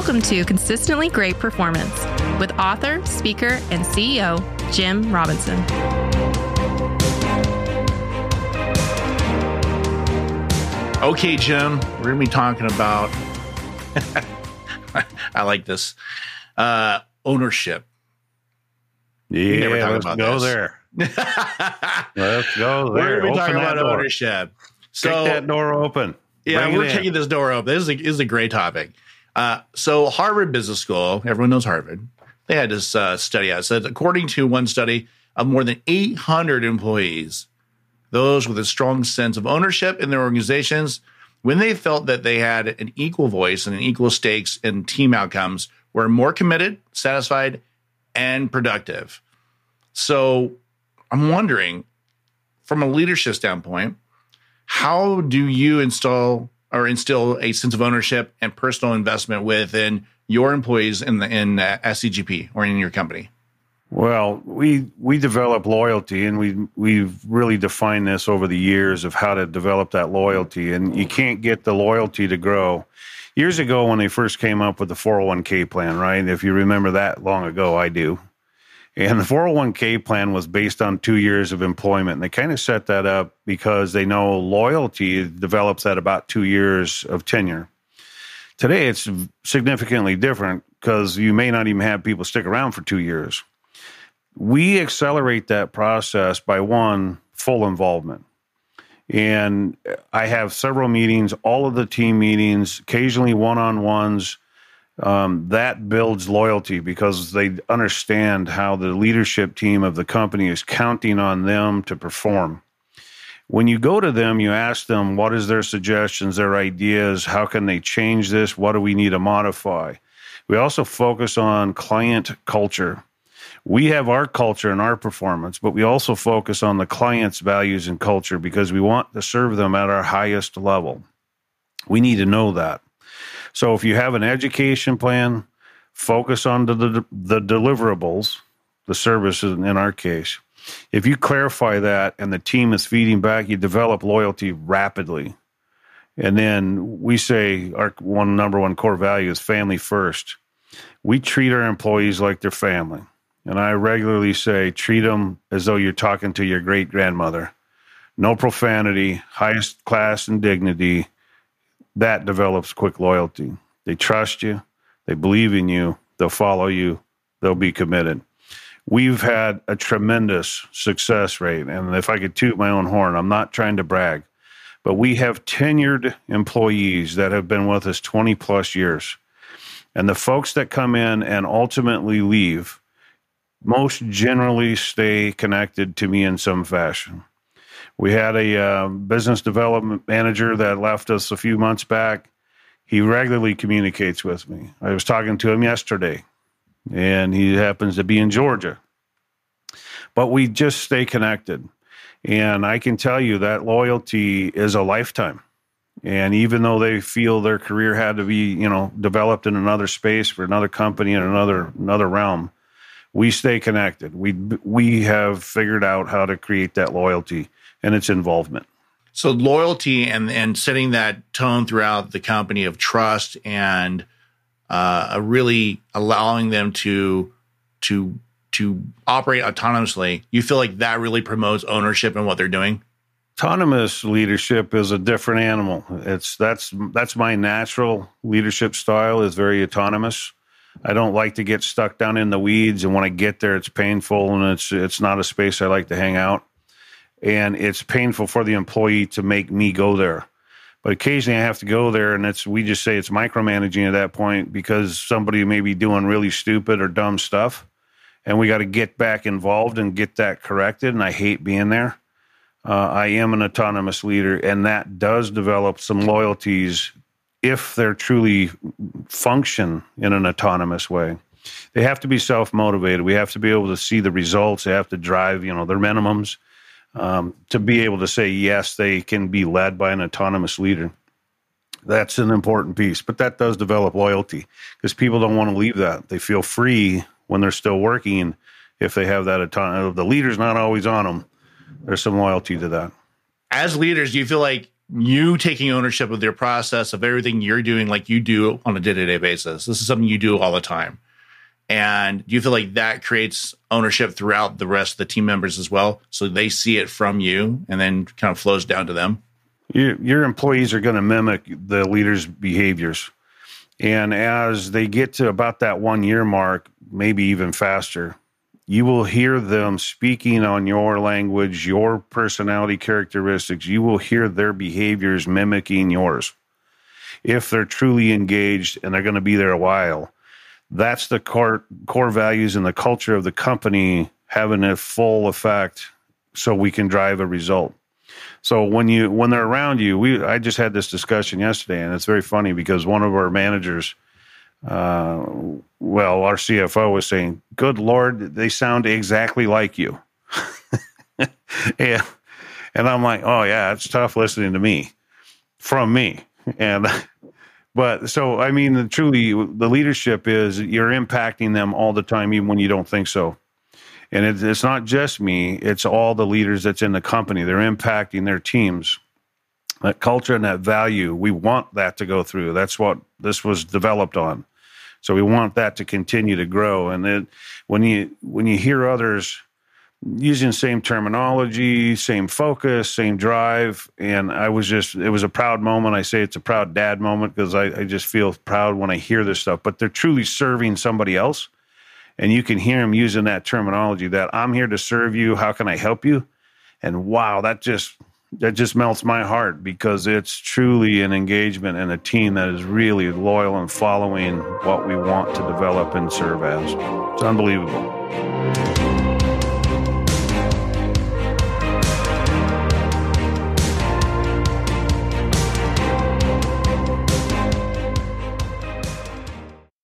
Welcome to Consistently Great Performance with author, speaker, and CEO Jim Robinson. Okay, Jim, we're going to be talking about, I like this, uh, ownership. Yeah, never talk let's about go this. there. Let's go there. We're going to be Open talking that about door. ownership. Kick So, that door open. yeah, Bring we're taking this door open. This is a, this is a great topic. Uh, so, Harvard Business School, everyone knows Harvard. They had this uh, study out. Said, according to one study of more than 800 employees, those with a strong sense of ownership in their organizations, when they felt that they had an equal voice and an equal stakes in team outcomes, were more committed, satisfied, and productive. So, I'm wondering, from a leadership standpoint, how do you install or instill a sense of ownership and personal investment within your employees in the in uh, SCGP or in your company? Well, we we develop loyalty, and we we've really defined this over the years of how to develop that loyalty. And you can't get the loyalty to grow. Years ago, when they first came up with the 401k plan, right? If you remember that long ago, I do. And the 401k plan was based on two years of employment. And they kind of set that up because they know loyalty develops at about two years of tenure. Today, it's significantly different because you may not even have people stick around for two years. We accelerate that process by one, full involvement. And I have several meetings, all of the team meetings, occasionally one on ones. Um, that builds loyalty because they understand how the leadership team of the company is counting on them to perform. When you go to them, you ask them what is their suggestions, their ideas, how can they change this, what do we need to modify. We also focus on client culture. We have our culture and our performance, but we also focus on the client's values and culture because we want to serve them at our highest level. We need to know that. So if you have an education plan, focus on the, the, the deliverables, the services in our case. If you clarify that and the team is feeding back, you develop loyalty rapidly. And then we say our one number one core value is family first. We treat our employees like their family. And I regularly say, treat them as though you're talking to your great grandmother. No profanity, highest class and dignity. That develops quick loyalty. They trust you, they believe in you, they'll follow you, they'll be committed. We've had a tremendous success rate. And if I could toot my own horn, I'm not trying to brag, but we have tenured employees that have been with us 20 plus years. And the folks that come in and ultimately leave most generally stay connected to me in some fashion. We had a uh, business development manager that left us a few months back. He regularly communicates with me. I was talking to him yesterday, and he happens to be in Georgia. But we just stay connected. And I can tell you that loyalty is a lifetime. And even though they feel their career had to be, you know, developed in another space for another company in another another realm, we stay connected. We we have figured out how to create that loyalty and its involvement. So loyalty and and setting that tone throughout the company of trust and uh, really allowing them to to to operate autonomously. You feel like that really promotes ownership in what they're doing. Autonomous leadership is a different animal. It's that's that's my natural leadership style is very autonomous. I don't like to get stuck down in the weeds, and when I get there, it's painful, and it's it's not a space I like to hang out, and it's painful for the employee to make me go there. But occasionally, I have to go there, and it's we just say it's micromanaging at that point because somebody may be doing really stupid or dumb stuff, and we got to get back involved and get that corrected. And I hate being there. Uh, I am an autonomous leader, and that does develop some loyalties if they're truly function in an autonomous way. They have to be self motivated. We have to be able to see the results. They have to drive, you know, their minimums um, to be able to say yes, they can be led by an autonomous leader. That's an important piece, but that does develop loyalty because people don't want to leave that. They feel free when they're still working if they have that autonomy. The leader's not always on them. There's some loyalty to that. As leaders, do you feel like you taking ownership of their process of everything you're doing like you do on a day-to-day basis. This is something you do all the time. And do you feel like that creates ownership throughout the rest of the team members as well? So they see it from you and then kind of flows down to them? Your, your employees are going to mimic the leader's behaviors. And as they get to about that one year mark, maybe even faster, you will hear them speaking on your language, your personality characteristics. You will hear their behaviors mimicking yours. If they're truly engaged and they're going to be there a while, that's the core core values and the culture of the company having a full effect so we can drive a result. So when you when they're around you, we I just had this discussion yesterday and it's very funny because one of our managers uh, well, our CFO was saying, "Good Lord, they sound exactly like you." and and I'm like, "Oh yeah, it's tough listening to me from me." And but so I mean, truly, the leadership is you're impacting them all the time, even when you don't think so. And it, it's not just me; it's all the leaders that's in the company. They're impacting their teams. That culture and that value, we want that to go through. That's what this was developed on. So we want that to continue to grow. And then when you when you hear others using the same terminology, same focus, same drive, and I was just it was a proud moment. I say it's a proud dad moment because I, I just feel proud when I hear this stuff. But they're truly serving somebody else, and you can hear them using that terminology that I'm here to serve you. How can I help you? And wow, that just that just melts my heart because it's truly an engagement and a team that is really loyal and following what we want to develop and serve as. It's unbelievable. Thank you